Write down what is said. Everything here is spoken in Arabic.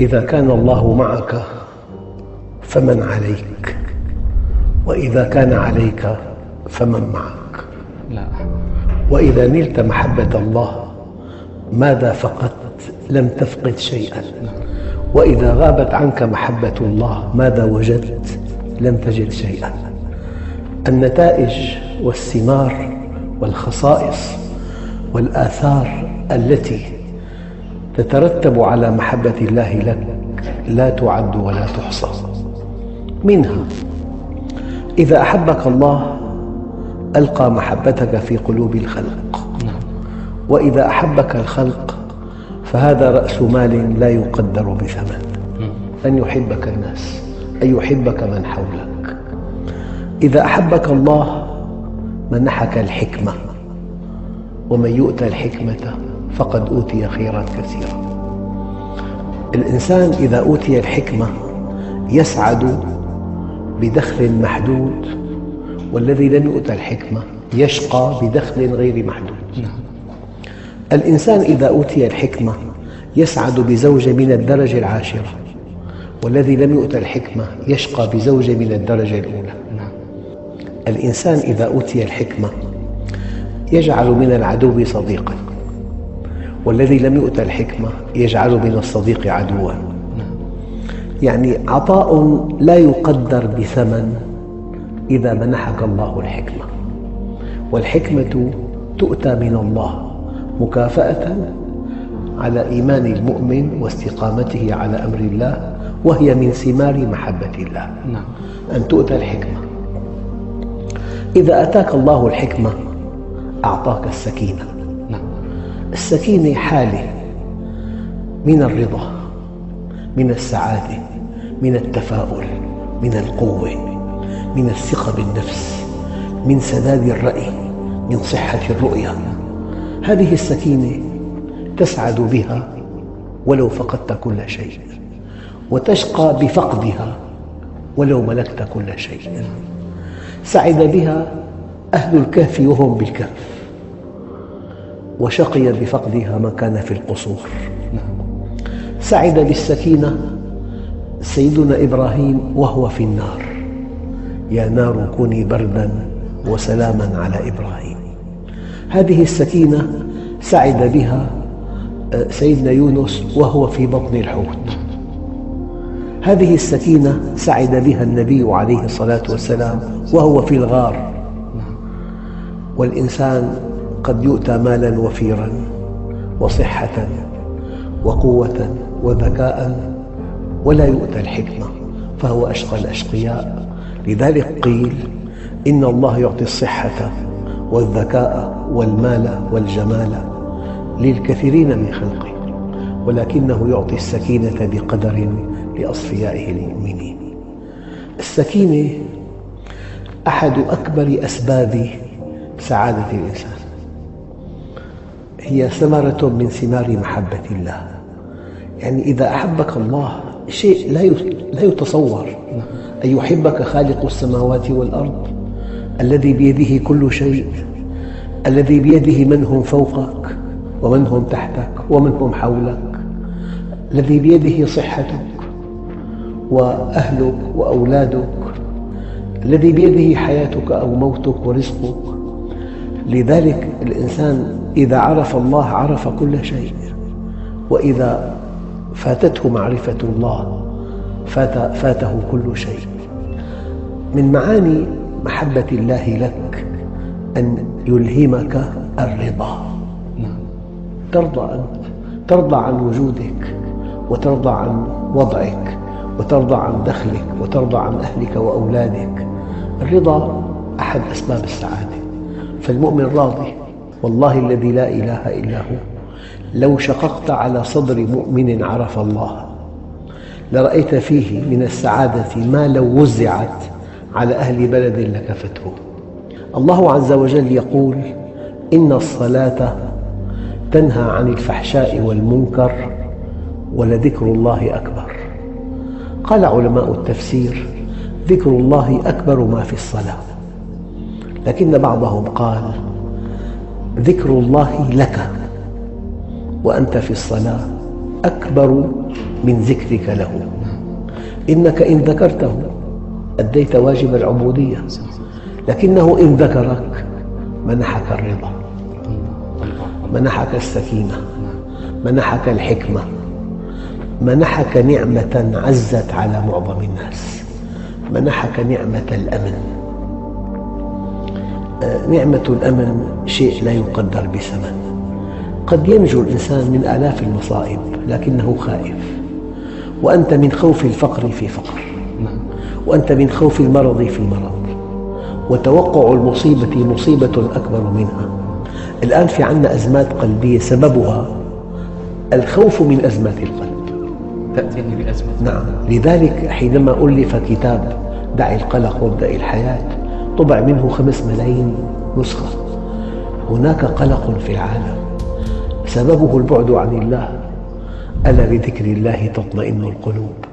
إذا كان الله معك فمن عليك وإذا كان عليك فمن معك. لا. وإذا نلت محبة الله ماذا فقدت؟ لم تفقد شيئا. وإذا غابت عنك محبة الله ماذا وجدت؟ لم تجد شيئا. النتائج والثمار والخصائص والآثار التي تترتب على محبة الله لك لا تعد ولا تحصى. منها إذا أحبك الله ألقى محبتك في قلوب الخلق. وإذا أحبك الخلق فهذا رأس مال لا يقدر بثمن. أن يحبك الناس أن يحبك من حولك. إذا أحبك الله منحك الحكمة. ومن يؤتى الحكمة فقد أوتي خيرا كثيرا. الإنسان إذا أوتي الحكمة يسعد بدخل محدود والذي لم يؤتى الحكمة يشقى بدخل غير محدود. الإنسان إذا أوتي الحكمة يسعد بزوجة من الدرجة العاشرة والذي لم يؤت الحكمة يشقى بزوجة من الدرجة الأولى. الإنسان إذا أوتي الحكمة يجعل من العدو صديقاً. والذي لم يؤت الحكمة يجعل من الصديق عدوا يعني عطاء لا يقدر بثمن إذا منحك الله الحكمة والحكمة تؤتى من الله مكافأة على إيمان المؤمن واستقامته على أمر الله وهي من ثمار محبة الله نعم. أن تؤتى الحكمة إذا أتاك الله الحكمة أعطاك السكينة. السكينة حالة من الرضا من السعادة من التفاؤل من القوة من الثقة بالنفس من سداد الرأي من صحة الرؤية. هذه السكينة تسعد بها ولو فقدت كل شيء وتشقى بفقدها ولو ملكت كل شيء. سعد بها أهل الكهف وهم بالكهف. وشقي بفقدها من كان في القصور. سعد بالسكينة سيدنا إبراهيم وهو في النار. يا نار كوني بردا وسلاما على إبراهيم. هذه السكينة سعد بها آه، سيدنا يونس وهو في بطن الحوت. هذه السكينة سعد بها النبي عليه الصلاة والسلام وهو في الغار. والإنسان قد يؤتى مالا وفيرا وصحة وقوة وذكاء ولا يؤتى الحكمة فهو أشقى الأشقياء. لذلك قيل إن الله يعطي الصحة والذكاء والمال والجمال للكثيرين من خلقه ولكنه يعطي السكينة بقدر لأصفيائه المؤمنين. السكينة أحد أكبر أسباب سعادة الإنسان. هي ثمرة من ثمار محبة الله. يعني إذا أحبك الله شيء لا يتصور. أن يحبك خالق السماوات والأرض الذي بيده كل شيء الذي بيده من هم فوقك ومن هم تحتك ومن هم حولك الذي بيده صحتك وأهلك وأولادك الذي بيده حياتك أو موتك ورزقك. لذلك الإنسان إذا عرف الله عرف كل شيء. وإذا فاتته معرفة الله فات فاته كل شيء. من معاني محبة الله لك أن يلهمك الرضا. ترضى أنت ترضى عن وجودك وترضى عن وضعك وترضى عن دخلك وترضى عن أهلك وأولادك. الرضا أحد أسباب السعادة. فالمؤمن راضي والله الذي لا إله إلا هو. لو شققت على صدر مؤمن عرف الله. لرأيت فيه من السعادة ما لو وزعت على أهل بلد لكفته. الله عز وجل يقول إن الصلاة تنهى عن الفحشاء والمنكر ولذكر الله أكبر. قال علماء التفسير ذكر الله أكبر ما في الصلاة. لكن بعضهم قال ذكر الله لك وأنت في الصلاة أكبر من ذكرك له. إنك إن ذكرته أديت واجب العبودية لكنه إن ذكرك منحك الرضا منحك السكينة منحك الحكمة منحك نعمة عزت على معظم الناس منحك نعمة الأمن. نعمة الأمن شيء لا يقدر بثمن. قد ينجو الإنسان من آلاف المصائب لكنه خائف. وأنت من خوف الفقر في فقر. وأنت من خوف المرض في مرض وتوقع المصيبة مصيبة أكبر منها. الآن في عنا أزمات قلبية سببها الخوف من أزمات القلب. تأتيني بأزمة. نعم. لذلك حينما ألف كتاب دع القلق وابدأ الحياة طبع منه خمس ملايين نسخة. هناك قلق في العالم. سببه البعد عن الله. ألا بذكر الله تطمئن القلوب.